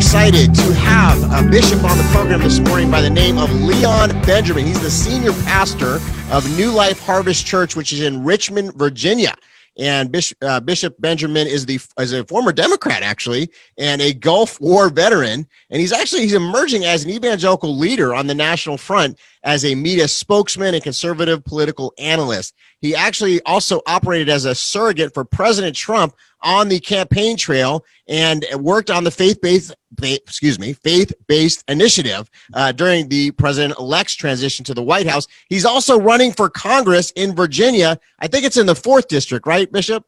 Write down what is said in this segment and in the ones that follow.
excited to have a bishop on the program this morning by the name of Leon Benjamin. He's the senior pastor of New Life Harvest Church, which is in Richmond, Virginia. And Bishop, uh, Bishop Benjamin is the is a former Democrat actually, and a Gulf War veteran. And he's actually he's emerging as an evangelical leader on the national front as a media spokesman and conservative political analyst. He actually also operated as a surrogate for President Trump on the campaign trail and worked on the faith-based, excuse me, faith-based initiative uh, during the president-elect's transition to the White House. He's also running for Congress in Virginia. I think it's in the fourth district, right, Bishop?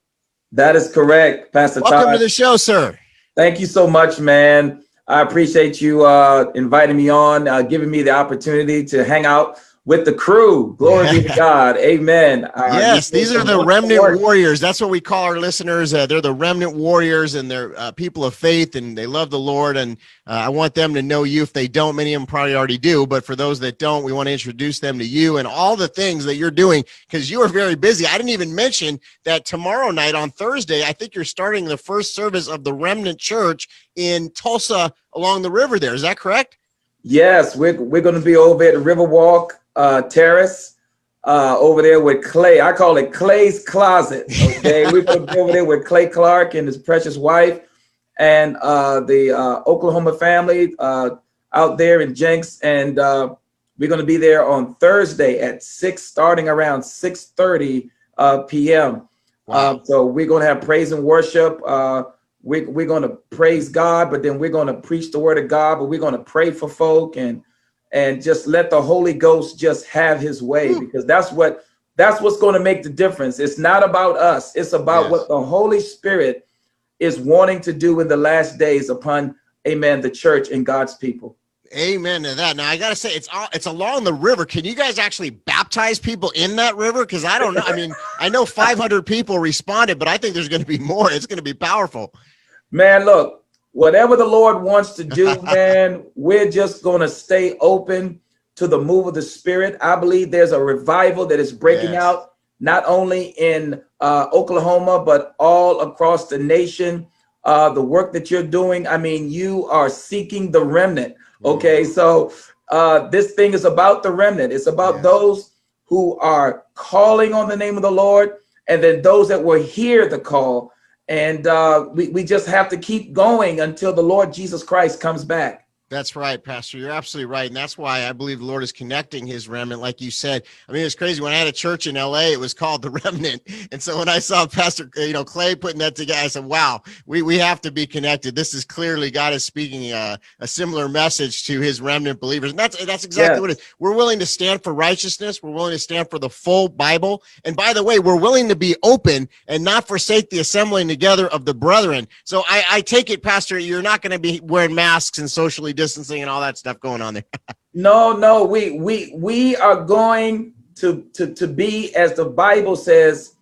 That is correct, Pastor. Welcome Todd. to the show, sir. Thank you so much, man. I appreciate you uh, inviting me on, uh, giving me the opportunity to hang out with the crew. Glory be to God. Amen. Uh, yes, these are the remnant warriors. That's what we call our listeners. Uh, they're the remnant warriors and they're uh, people of faith and they love the Lord. And uh, I want them to know you. If they don't, many of them probably already do. But for those that don't, we want to introduce them to you and all the things that you're doing because you are very busy. I didn't even mention that tomorrow night on Thursday, I think you're starting the first service of the Remnant Church in Tulsa along the river there. Is that correct? Yes, we're, we're going to be over at the Riverwalk uh, Terrace uh, over there with Clay. I call it Clay's Closet. Okay, we put over there with Clay Clark and his precious wife, and uh, the uh, Oklahoma family uh, out there in Jenks, and uh, we're going to be there on Thursday at six, starting around six thirty uh, p.m. Wow. Uh, so we're going to have praise and worship. Uh, we, we're going to praise God, but then we're going to preach the word of God, but we're going to pray for folk and and just let the Holy Ghost just have his way hmm. because that's what that's what's going to make the difference. It's not about us. It's about yes. what the Holy Spirit is wanting to do in the last days upon amen the church and God's people. Amen to that. Now I gotta say it's all, it's along the river. Can you guys actually baptize people in that river? Because I don't know. I mean, I know 500 people responded, but I think there's going to be more. It's going to be powerful. Man, look, whatever the Lord wants to do, man, we're just going to stay open to the move of the Spirit. I believe there's a revival that is breaking yes. out, not only in uh, Oklahoma, but all across the nation. Uh, the work that you're doing, I mean, you are seeking the remnant. Okay, mm-hmm. so uh, this thing is about the remnant, it's about yes. those who are calling on the name of the Lord, and then those that will hear the call and uh, we, we just have to keep going until the Lord Jesus Christ comes back. That's right, Pastor. You're absolutely right. And that's why I believe the Lord is connecting his remnant, like you said. I mean, it's crazy. When I had a church in LA, it was called the remnant. And so when I saw Pastor, you know, Clay putting that together, I said, wow, we, we have to be connected. This is clearly God is speaking uh, a similar message to his remnant believers. And that's, that's exactly yes. what it is. We're willing to stand for righteousness. We're willing to stand for the full Bible. And by the way, we're willing to be open and not forsake the assembling together of the brethren. So I, I take it, Pastor, you're not going to be wearing masks and socially distancing and all that stuff going on there. no, no, we we we are going to to to be as the Bible says,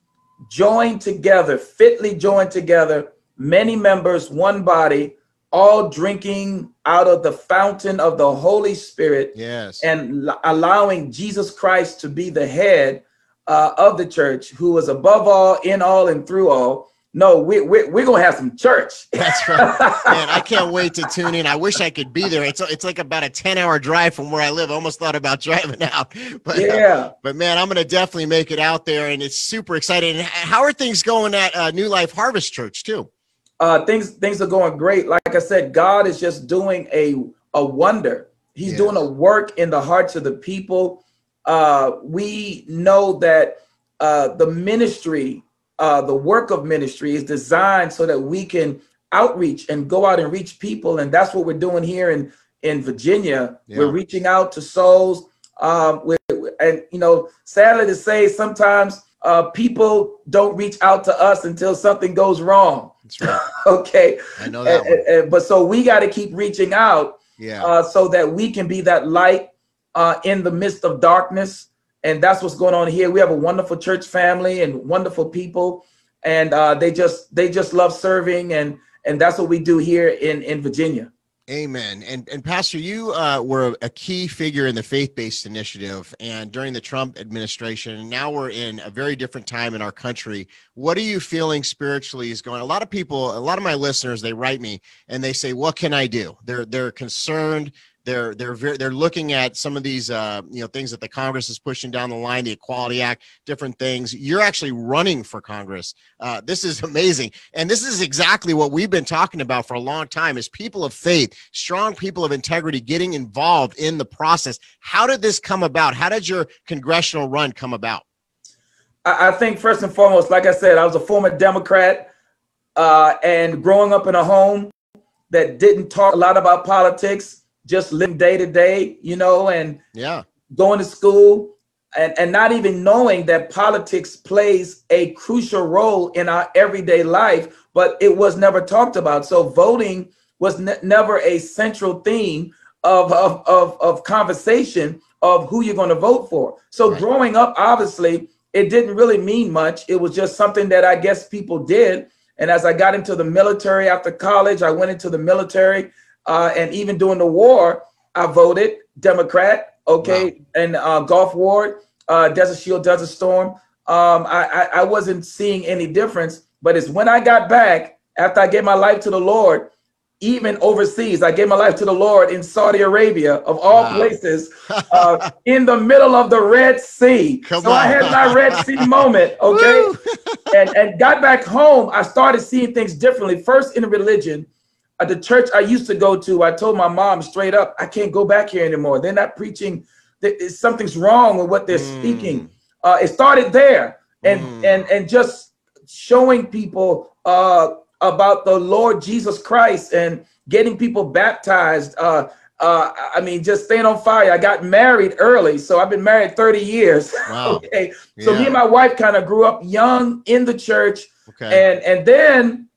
joined together, fitly joined together, many members, one body, all drinking out of the fountain of the Holy Spirit. Yes. And allowing Jesus Christ to be the head uh, of the church, who is above all, in all, and through all no, we, we, we're going to have some church. That's right. Man, I can't wait to tune in. I wish I could be there. It's, it's like about a 10 hour drive from where I live. I almost thought about driving out. But, uh, yeah. Uh, but man, I'm going to definitely make it out there. And it's super exciting. How are things going at uh, New Life Harvest Church, too? Uh, things things are going great. Like I said, God is just doing a, a wonder. He's doing a work in the hearts of the people. Uh, we know that uh, the ministry uh, the work of ministry is designed so that we can outreach and go out and reach people. And that's what we're doing here in in virginia. Yeah. we're reaching out to souls um and you know sadly to say sometimes uh people don't reach out to us until something goes wrong. That's right. Okay. I know that and, and, but so we got to keep reaching out yeah. uh, so that we can be that light uh in the midst of darkness and that's what's going on here. We have a wonderful church family and wonderful people, and uh, they just they just love serving, and and that's what we do here in in Virginia. Amen. And and Pastor, you uh, were a key figure in the faith-based initiative, and during the Trump administration. And now we're in a very different time in our country. What are you feeling spiritually is going? A lot of people, a lot of my listeners, they write me and they say, "What can I do?" They're they're concerned they're they're very, they're looking at some of these uh, you know things that the Congress is pushing down the line, the Equality Act, different things. You're actually running for Congress. Uh, this is amazing, and this is exactly what we've been talking about for a long time: is people of faith, strong people of integrity, getting involved in the process. How did this come about? How did your congressional run come about? I think first and foremost, like I said, I was a former Democrat, uh, and growing up in a home that didn't talk a lot about politics just living day to day, you know, and yeah, going to school and, and not even knowing that politics plays a crucial role in our everyday life, but it was never talked about. So voting was ne- never a central theme of, of, of, of conversation of who you're going to vote for. So right. growing up, obviously, it didn't really mean much. It was just something that I guess people did. And as I got into the military after college, I went into the military uh, and even during the war, I voted Democrat. Okay, wow. and uh, Gulf War, uh, Desert Shield, Desert Storm. Um, I, I, I wasn't seeing any difference, but it's when I got back after I gave my life to the Lord, even overseas. I gave my life to the Lord in Saudi Arabia, of all wow. places, uh, in the middle of the Red Sea. Come so on. I had my Red Sea moment, okay? and, and got back home. I started seeing things differently, first in religion, at the church I used to go to, I told my mom straight up, I can't go back here anymore. They're not preaching. Something's wrong with what they're mm. speaking. Uh, it started there, and mm. and and just showing people uh, about the Lord Jesus Christ and getting people baptized. Uh, uh, I mean, just staying on fire. I got married early, so I've been married 30 years. Wow. okay. So yeah. me and my wife kind of grew up young in the church. Okay. And and then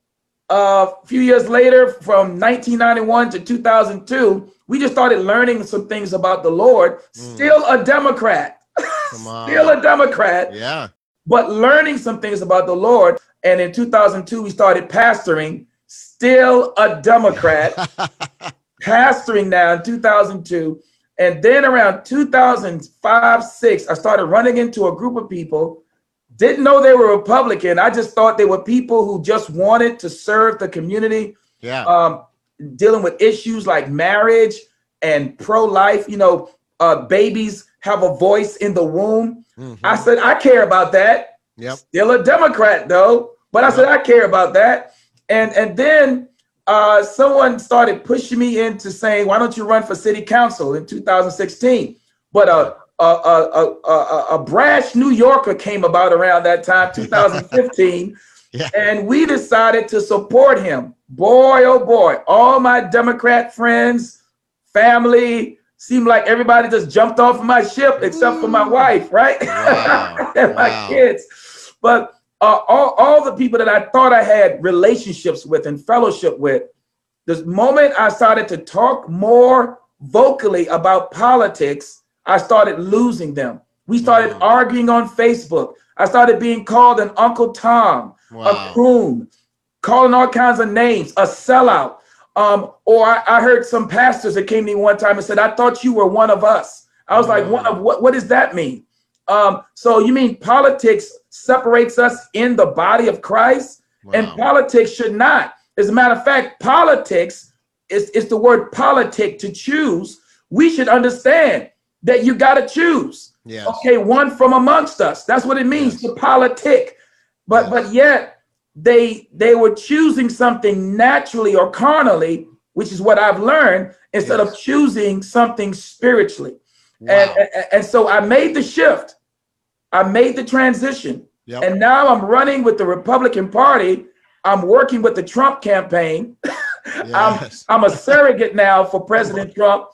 a few years later, from 1991 to 2002, we just started learning some things about the Lord. Mm. Still a Democrat. Still a Democrat. Yeah. But learning some things about the Lord. And in 2002, we started pastoring. Still a Democrat. pastoring now in 2002. And then around 2005, six, I started running into a group of people didn't know they were Republican. I just thought they were people who just wanted to serve the community. Yeah. Um, dealing with issues like marriage and pro-life. You know, uh, babies have a voice in the womb. Mm-hmm. I said I care about that. Yep. Still a Democrat though, but I yep. said I care about that. And and then uh, someone started pushing me into saying, "Why don't you run for city council in 2016?" But uh, a, a, a, a, brash New Yorker came about around that time, 2015, yeah. and we decided to support him. Boy, oh boy, all my Democrat friends, family, seemed like everybody just jumped off of my ship except for my wife, right? Wow. and my wow. kids. But uh, all, all the people that I thought I had relationships with and fellowship with, the moment I started to talk more vocally about politics, I started losing them. We started wow. arguing on Facebook. I started being called an Uncle Tom, wow. a coon, calling all kinds of names, a sellout. Um, or I, I, heard some pastors that came to me one time and said, I thought you were one of us. I was wow. like, one of what? What does that mean? Um, so you mean politics separates us in the body of Christ? And politics should not. As a matter of fact, politics is, is the word politic to choose. We should understand that you got to choose. Yeah. Okay, one from amongst us. That's what it means yes. to politic. But yes. but yet they they were choosing something naturally or carnally, which is what I've learned, instead yes. of choosing something spiritually. Wow. And, and, and so I made the shift. I made the transition. Yep. And now I'm running with the Republican Party. I'm working with the Trump campaign. I'm, I'm a surrogate now for President Trump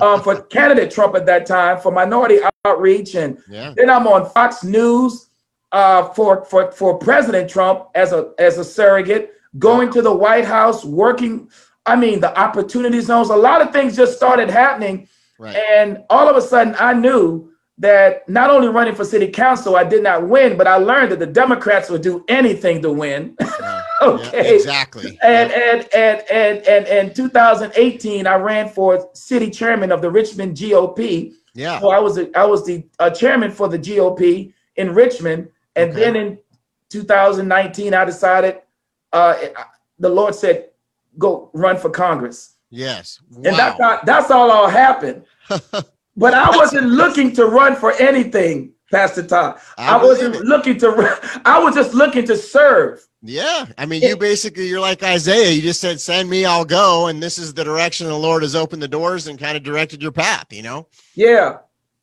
um, for candidate Trump at that time for minority outreach, and yeah. then I'm on Fox News uh, for for for President Trump as a as a surrogate, going to the White House, working. I mean, the opportunity zones. A lot of things just started happening, right. and all of a sudden, I knew that not only running for city council, I did not win, but I learned that the Democrats would do anything to win. okay. Yeah, exactly. And, and and and and and in 2018, I ran for city chairman of the Richmond GOP. Yeah. So I was a, I was the uh, chairman for the GOP in Richmond, and Okay. then in 2019, I decided uh, the Lord said, "Go run for Congress," Yes. and that's Wow. how, that's all all happened. but I wasn't looking to run for anything, Pastor Todd. I, believe wasn't looking to. run- I was just looking to serve. Yeah. I mean, you basically, you're like Isaiah. You just said, send me, I'll go. And this is the direction the Lord has opened the doors and kind of directed your path, you know? Yeah.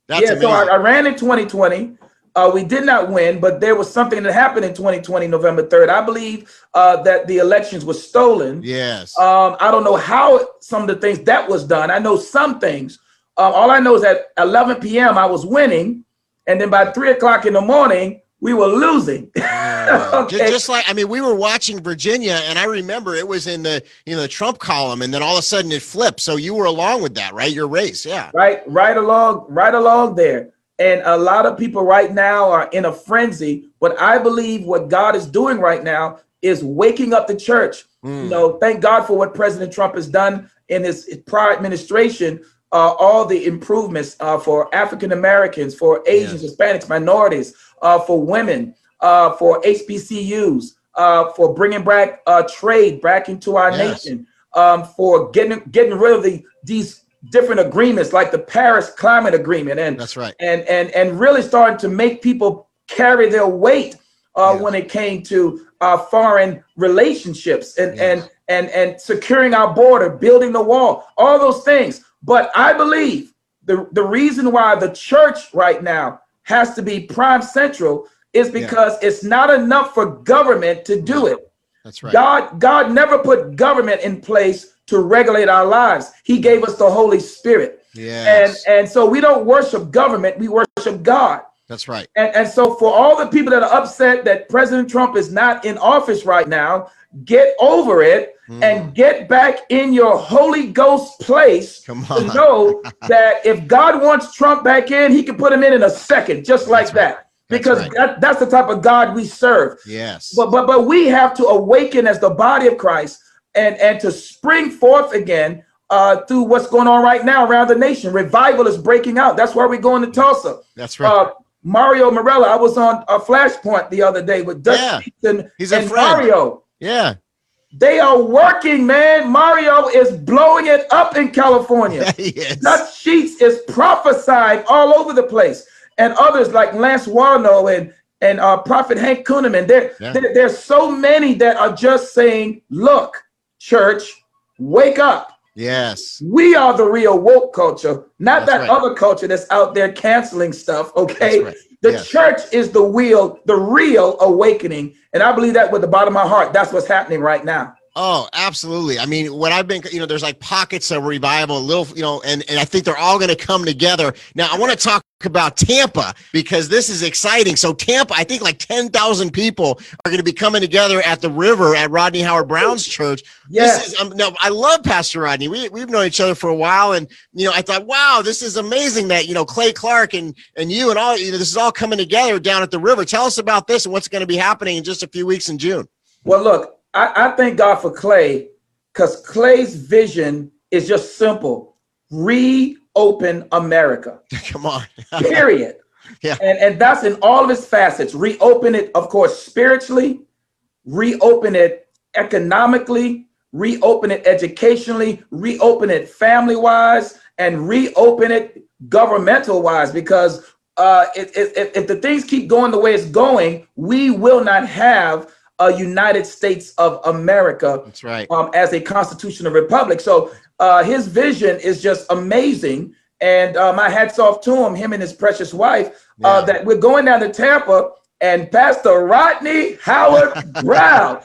That's yeah, amazing. so I, I ran in 2020. Uh, we did not win, but there was something that happened in 2020, November 3rd. I believe uh, that the elections were stolen. yes. Um, I don't know how some of the things that was done. I know some things. Um, all I know is that 11 p.m. I was winning, and then by three o'clock in the morning we were losing. Okay. Just like I mean, we were watching Virginia, and I remember it was in the you know the Trump column, and then all of a sudden it flipped. So you were along with that, right? Your race, yeah. right right along right along there and a lot of people right now are in a frenzy but i believe what god is doing right now is waking up the church Mm. you know thank god for what president trump has done in his prior administration uh, all the improvements uh, for african americans for asians hispanics minorities uh, for women uh, for hbcus uh, for bringing back uh, trade back into our Yes. nation um, for getting getting rid of the these different agreements like the Paris Climate Agreement and That's right. and and and really starting to make people carry their weight uh, when it came to uh, foreign relationships and Yes. and and and securing our border, building the wall, all those things. But I believe the the reason why the church right now has to be prime central is because it's not enough for government to do it. That's right. God, God never put government in place to regulate our lives. He gave us the Holy Spirit. Yes. And and so we don't worship government, we worship God. That's right. And, and so for all the people that are upset that President Trump is not in office right now, get over it Mm. and get back in your Holy Ghost place Come to on. know that if God wants Trump back in, he can put him in in a second, just like That's right. that. That's Because right. that, that's the type of God we serve. Yes. But but but we have to awaken as the body of Christ and and to spring forth again uh, through what's going on right now around the nation. Revival is breaking out. That's why we're going to Tulsa. That's right. Uh, Mario Murillo. I was on a Flashpoint the other day with Dutch Yeah. And, He's a and friend. Mario. yeah. They are working, man. Mario is blowing it up in California. yes. Dutch Sheets is prophesying all over the place, and others like Lance Wallnau and and uh, Prophet Hank Kunneman. There, Yeah. there, there's so many that are just saying, "Look, church, wake up. yes. We are the real woke culture, not That's that right. other culture that's out there canceling stuff." Okay, right. The Yes. church is the real, the real awakening, and I believe that with the bottom of my heart. That's what's happening right now. Oh, absolutely. I mean, when I've been, you know, there's like pockets of revival, a little, you know, and, and I think they're all going to come together. Now, I want to talk about Tampa because this is exciting. So, Tampa, I think like 10,000 people are going to be coming together at the river at Rodney Howard-Browne's church. Yes. This is, um, no, I love Pastor Rodney. We, we've known each other for a while. And, you know, I thought, wow, this is amazing that, you know, Clay Clark and, and you and all, you know, this is all coming together down at the river. Tell us about this and what's going to be happening in just a few weeks in June. Well, look, I, I thank God for Clay because Clay's vision is just simple reopen America, Come on. period. Yeah. And, and that's in all of its facets. Reopen it, of course, spiritually, reopen it economically, reopen it educationally, reopen it family wise, and reopen it governmental wise because uh, if, if, if the things keep going the way it's going, we will not have a United States of America That's right. um, as a constitutional republic. So uh, his vision is just amazing. And uh, my hats off to him, him and his precious wife, uh, that we're going down to Tampa and Pastor Rodney Howard Browne.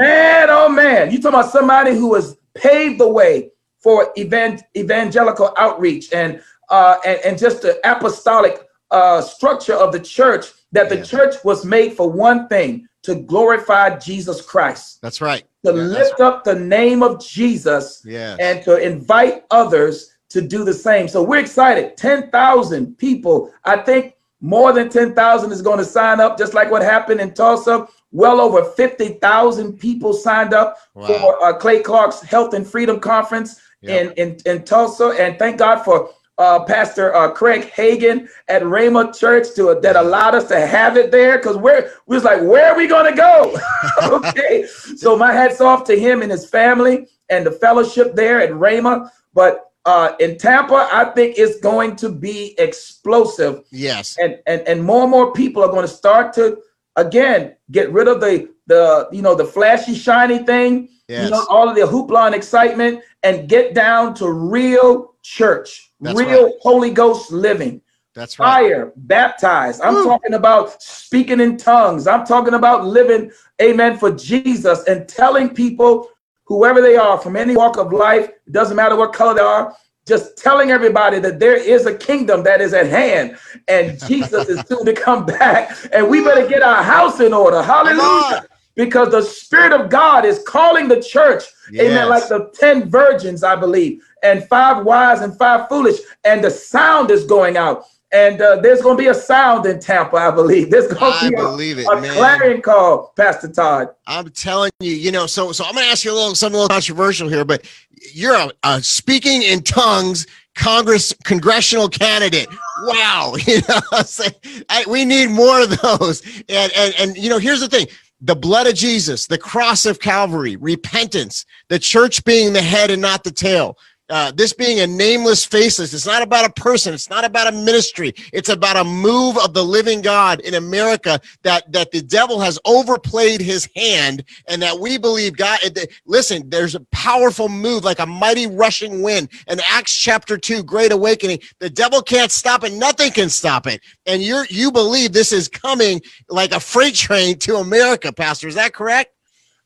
Man, oh man, you talking about somebody who has paved the way for evan- evangelical outreach and uh, and, and just the apostolic uh, structure of the church. That the Yeah. church was made for one thing: to glorify Jesus Christ, That's right. to Yeah, lift up the name of Jesus, Yes. and to invite others to do the same. So we're excited. Ten thousand people. I think More than 10,000 is going to sign up, just like what happened in Tulsa. Well over 50,000 people signed up wow. for uh, Clay Clark's Health and Freedom Conference yep. in, in, in Tulsa. And thank God for uh, Pastor uh, Craig Hagin at Rhema Church to that allowed us to have it there because we're we was like, where are we gonna go? okay, so my hats off to him and his family and the fellowship there at Rhema. But uh, in Tampa, I think it's going to be explosive. Yes, and and and more and more people are going to start to again get rid of the the you know the flashy shiny thing. Yes. You know all of the hoopla and excitement, and get down to real church that's real right. Holy Ghost living. That's right. Fire, baptized. I'm Woo. talking about speaking in tongues. I'm talking about living, amen, for Jesus and telling people, whoever they are, from any walk of life, doesn't matter what color they are, just telling everybody that there is a kingdom that is at hand and Jesus is soon to come back. And we better get our house in order. Hallelujah. Because the Spirit of God is calling the church, yes. amen, like the 10 virgins, I believe and five wise and five foolish, and the sound is going out. And uh, there's going to be a sound in Tampa, I believe. There's going to be a, it, a clarion call, Pastor Todd. I'm telling you, you know. So, so I'm going to ask you a little something a little controversial here, but you're a, a speaking in tongues Congress congressional candidate. Wow, you know, I, we need more of those. And and and you know, here's the thing: the blood of Jesus, the cross of Calvary, repentance, the church being the head and not the tail uh, this being a nameless, faceless, it's not about a person. It's not about a ministry. It's about a move of the living God in America that that the devil has overplayed his hand, and that we believe God. Listen, there's a powerful move, like a mighty rushing wind. In Acts chapter two, Great Awakening, the devil can't stop it. Nothing can stop it. And you're you believe this is coming like a freight train to America, Pastor. Is that correct?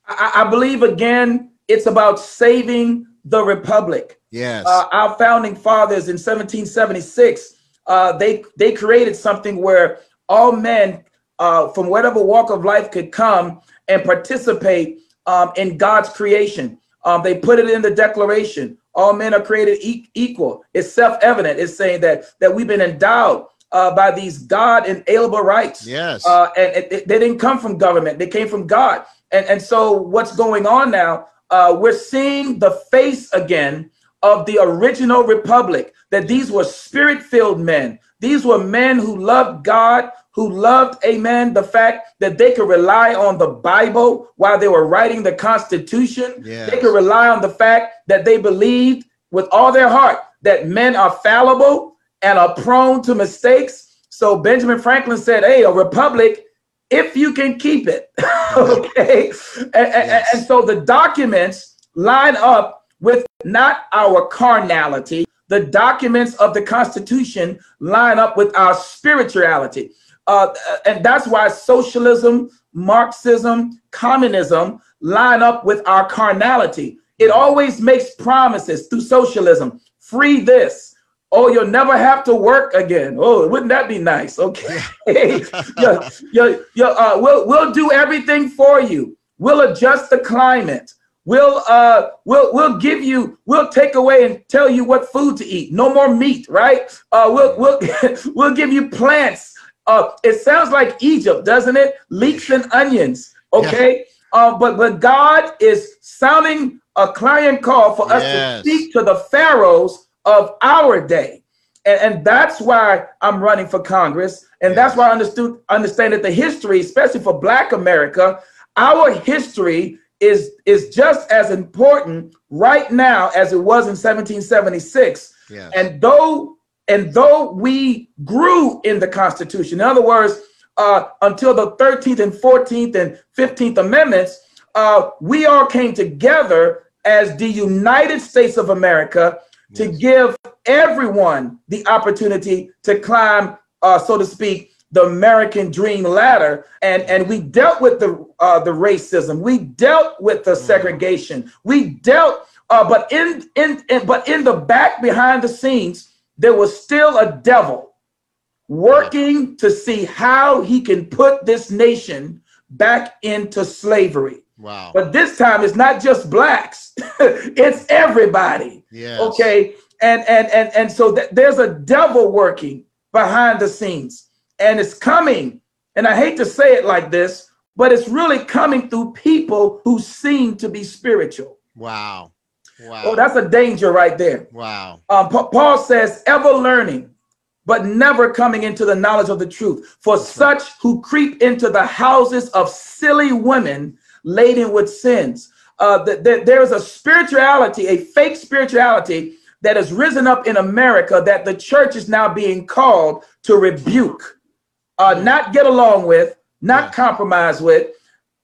I, I believe again, it's about saving the republic. Yes. Uh, our founding fathers in 1776, uh, they they created something where all men uh, from whatever walk of life could come and participate um, in God's creation. Um, they put it in the Declaration. All men are created e- equal. It's self-evident. It's saying that that we've been endowed uh, by these God inalienable rights. Yes. Uh, and it, it, they didn't come from government; they came from God. And and so what's going on now? Uh, we're seeing the face again of the original republic, that these were spirit filled men. These were men who loved God, who loved, amen, the fact that they could rely on the Bible while they were writing the Constitution. Yes. They could rely on the fact that they believed with all their heart that men are fallible and are prone to mistakes. So Benjamin Franklin said, Hey, a republic, if you can keep it. okay. And, yes. and, and so the documents line up with not our carnality. The documents of the Constitution line up with our spirituality. Uh, and that's why socialism, Marxism, communism line up with our carnality. It always makes promises through socialism free this. Oh, you'll never have to work again. Oh, wouldn't that be nice? Okay. yeah, yeah, yeah, uh, we'll, we'll do everything for you. We'll adjust the climate. We'll uh we'll we'll give you we'll take away and tell you what food to eat. No more meat, right? Uh we'll we'll we'll give you plants. Uh it sounds like Egypt, doesn't it? Leeks and onions. Okay. Yeah. Uh, but but God is sounding a clarion call for us yes. to speak to the pharaohs of our day. And, and that's why I'm running for Congress. And yes. that's why I understood understand that the history, especially for Black America, our history is is just as important right now as it was in 1776. Yes. And though and though we grew in the Constitution, in other words, uh, until the 13th and 14th and 15th Amendments, uh, we all came together as the United States of America yes. to give everyone the opportunity to climb, uh, so to speak, the American dream ladder, and and we dealt with the uh, the racism, we dealt with the mm. segregation, we dealt, uh, but in, in in but in the back behind the scenes, there was still a devil working to see how he can put this nation back into slavery. Wow. But this time it's not just blacks, it's everybody. Yes. Okay. And and and and so th- there's a devil working behind the scenes. and it's coming. And I hate to say it like this, but it's really coming through people who seem to be spiritual. Wow. Wow. Oh, that's a danger right there. Wow. Um, Pa- Paul says, ever learning, but never coming into the knowledge of the truth. For such who creep into the houses of silly women laden with sins. Uh, th- th- there is a spirituality, a fake spirituality that has risen up in America that the church is now being called to rebuke, uh, not get along with, not Yeah. compromise with.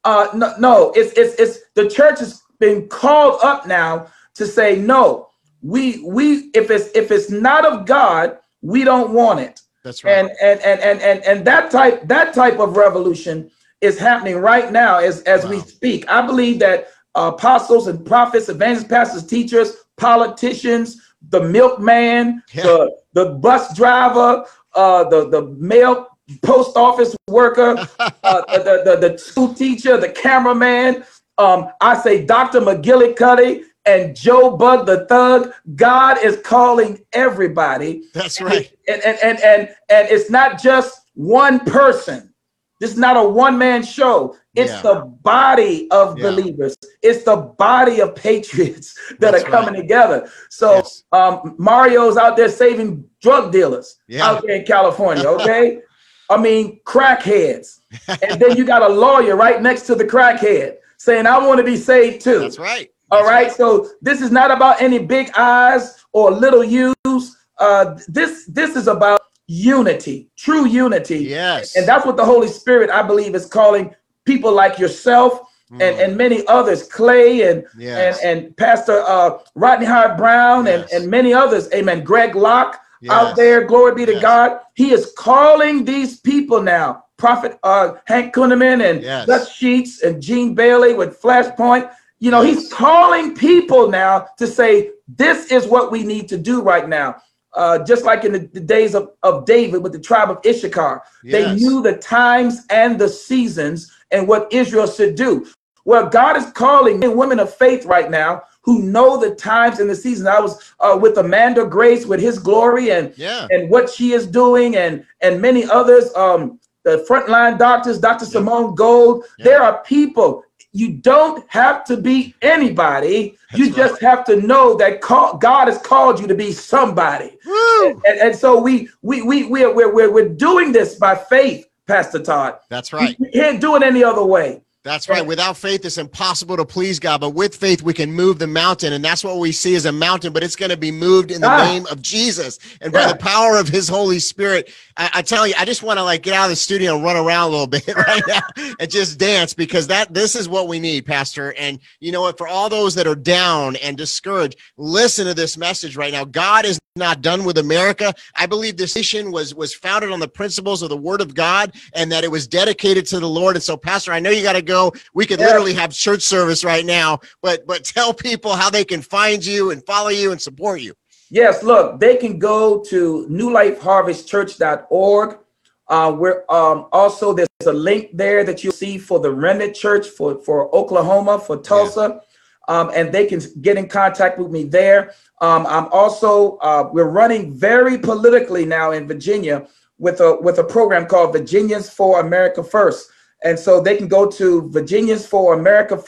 Uh, no, no, it's it's it's the church has been called up now to say no. We we if it's if it's not of God, we don't want it. That's right. And and and and and and that type that type of revolution is happening right now as as we speak. I believe that uh, apostles and prophets, evangelists, pastors, teachers, politicians, the milkman, Yeah. the the bus driver, uh, the the mail post office worker, uh, the, the the school teacher, the cameraman. Um, I say Dr. McGillicuddy and Joe Bug the Thug. God is calling everybody That's right. and and and and, and it's not just one person this is not a one-man show it's Yeah. the body of Yeah. believers it's the body of patriots that That's are coming right. together so Yes. um mario's out there saving drug dealers Yeah. out there in california okay i mean crackheads and then you got a lawyer right next to the crackhead saying i want to be saved too That's right. all That's right. So this is not about any big eyes or little U's. Uh, this this is about unity, true unity. Yes. And that's what the Holy Spirit, I believe, is calling people like yourself and, Mm. and many others, Clay and Yes. and, and Pastor uh, Rodney Howard-Browne and, Yes. and many others. Amen. Greg Locke out there. Glory be to Yes. God. He is calling these people now. Prophet uh, Hank Kunneman and Yes. Gus Sheets and Gene Bailey with Flashpoint. You know, he's calling people now to say, this is what we need to do right now. Uh, just like in the, the days of, of David with the tribe of Issachar, they knew the times and the seasons and what Israel should do. Well, God is calling men women of faith right now who know the times and the seasons. I was uh, with Amanda Grace with his glory and Yeah. and what she is doing and and many others um the frontline doctors dr simone gold there are people you don't have to be anybody. You That's just have to know that call, god has called you to be somebody. And, and so we we we we're, we're, we're, we're doing this by faith pastor todd. That's right. we can't do it any other way That's right. Without faith, it's impossible to please God. But with faith, we can move the mountain. And that's what we see as a mountain, but it's going to be moved in the Ah. name of Jesus and by the power of his Holy Spirit. I, I tell you, I just want to like get out of the studio and run around a little bit right now and just dance because that this is what we need, Pastor. And you know what? For all those that are down and discouraged, listen to this message right now. God is not done with America. I believe this nation was was founded on the principles of the Word of God and that it was dedicated to the Lord. And so, Pastor, I know you got to go. We could Yeah. literally have church service right now, but but tell people how they can find you and follow you and support you. Yes, look, they can go to newlifeharvestchurch.org. Uh, we're um, also there's a link there that you see for the Remnant Church for, for Oklahoma, for Tulsa, um, and they can get in contact with me there. Um, I'm also uh, we're running very politically now in Virginia with a with a program called Virginians for America First, and so they can go to virginiansforamerica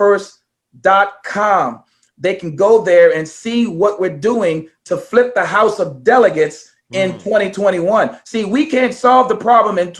they can go there and see what we're doing to flip the House of Delegates in Mm. 2021. See, we can't solve the problem in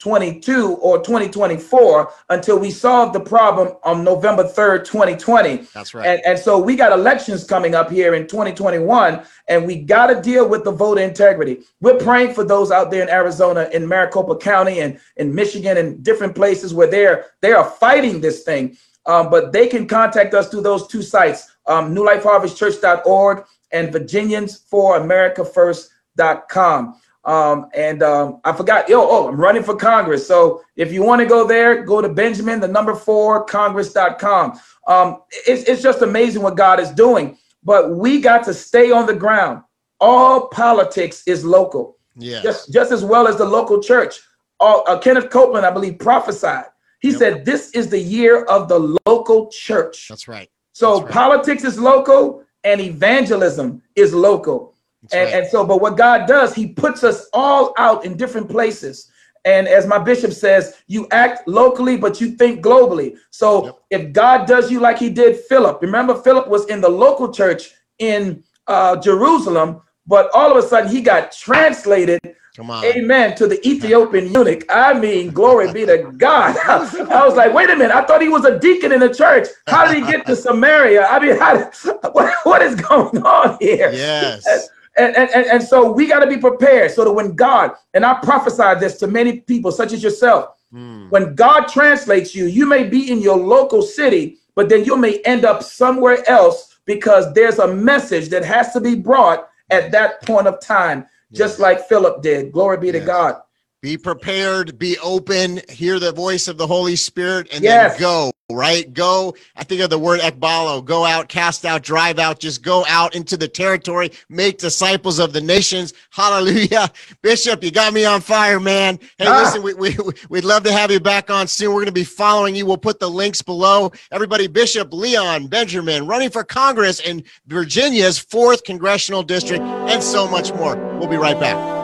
2022 or 2024 until we solve the problem on November 3rd, 2020. That's right. And, and so we got elections coming up here in 2021, and we got to deal with the voter integrity. We're praying for those out there in Arizona, in Maricopa County, and in Michigan, and different places where they're they are fighting this thing. Um, but they can contact us through those two sites, um, newlifeharvestchurch.org and virginiansforamerica1st.com. Um, and um, I forgot, yo, oh, I'm running for Congress. So if you want to go there, go to Benjamin, the number four, congress.com. Um, it's, it's just amazing what God is doing. But we got to stay on the ground. All politics is local, yeah. just, just as well as the local church. All, uh, Kenneth Copeland, I believe, prophesied. He Yep. said, This is the year of the local church. That's right. So That's right. politics is local and evangelism is local. That's And, right. and so, but what God does, He puts us all out in different places. And as my bishop says, you act locally, but you think globally. So yep. if God does you like he did Philip, remember Philip was in the local church in uh, Jerusalem, but all of a sudden he got translated. Amen. To the Ethiopian eunuch. I mean, glory be to God. I was like, wait a minute. I thought he was a deacon in the church. How did he get to Samaria? I mean, how, what, what is going on here? Yes. And, and, and, so we got to be prepared so that when God, and I prophesy this to many people, such as yourself, hmm. when God translates you, you may be in your local city, but then you may end up somewhere else because there's a message that has to be brought at that point of time just like Philip did. Glory be yes. to God. Be prepared, be open, hear the voice of the Holy Spirit, and yes. then go, right? Go. I think of the word ekballo go out, cast out, drive out, just go out into the territory, make disciples of the nations. Hallelujah. Bishop, you got me on fire, man. Hey, ah. listen, we, we, we'd love to have you back on soon. We're going to be following you. We'll put the links below. Everybody, Bishop Leon Benjamin running for Congress in Virginia's 4th Congressional District, and so much more. We'll be right back.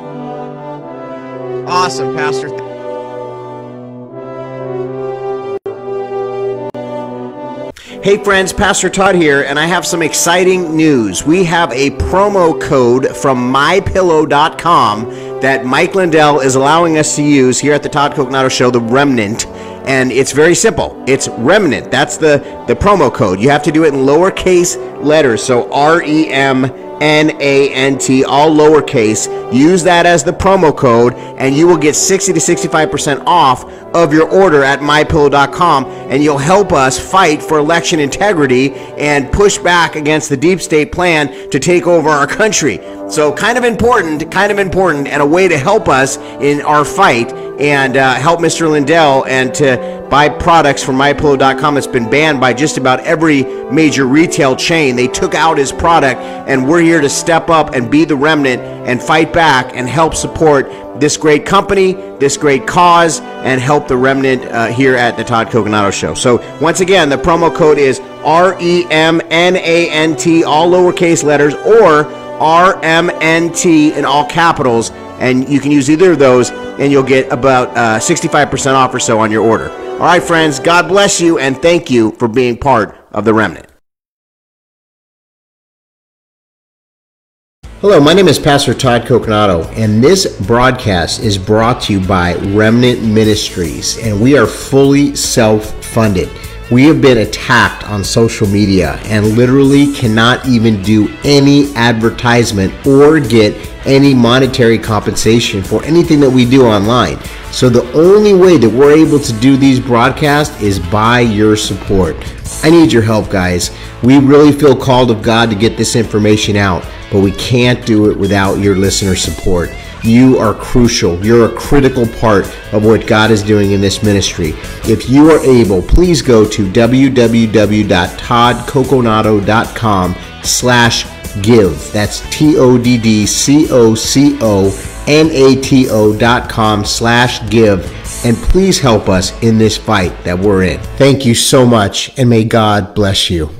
Awesome, Pastor. Hey friends, Pastor Todd here, and I have some exciting news. We have a promo code from mypillow.com that Mike Lindell is allowing us to use here at the Todd Coconato Show, the Remnant. And it's very simple. It's Remnant. That's the, the promo code. You have to do it in lowercase letters. So R E M N A N T, all lowercase. Use that as the promo code, and you will get 60 to 65% off of your order at mypillow.com. And you'll help us fight for election integrity and push back against the deep state plan to take over our country. So, kind of important, kind of important, and a way to help us in our fight and uh, help Mr. Lindell and to buy products from mypillow.com. It's been banned by just about every major retail chain. They took out his product, and we're here to step up and be the remnant and fight back and help support this great company, this great cause, and help the remnant uh, here at the Todd Coconato Show. So, once again, the promo code is R E M N A N T, all lowercase letters, or R M N T in all capitals and you can use either of those and you'll get about uh, 65% off or so on your order. All right, friends, God bless you and thank you for being part of the remnant. Hello, my name is Pastor Todd Coconato, and this broadcast is brought to you by Remnant Ministries, and we are fully self funded. We have been attacked on social media and literally cannot even do any advertisement or get any monetary compensation for anything that we do online. So the only way that we're able to do these broadcasts is by your support. I need your help, guys. We really feel called of God to get this information out, but we can't do it without your listener support. You are crucial. You're a critical part of what God is doing in this ministry. If you are able, please go to www.toddcoconato.com slash give. That's T-O-D-D-C-O-C-O-N-A-T-O dot com slash give. And please help us in this fight that we're in. Thank you so much, and may God bless you.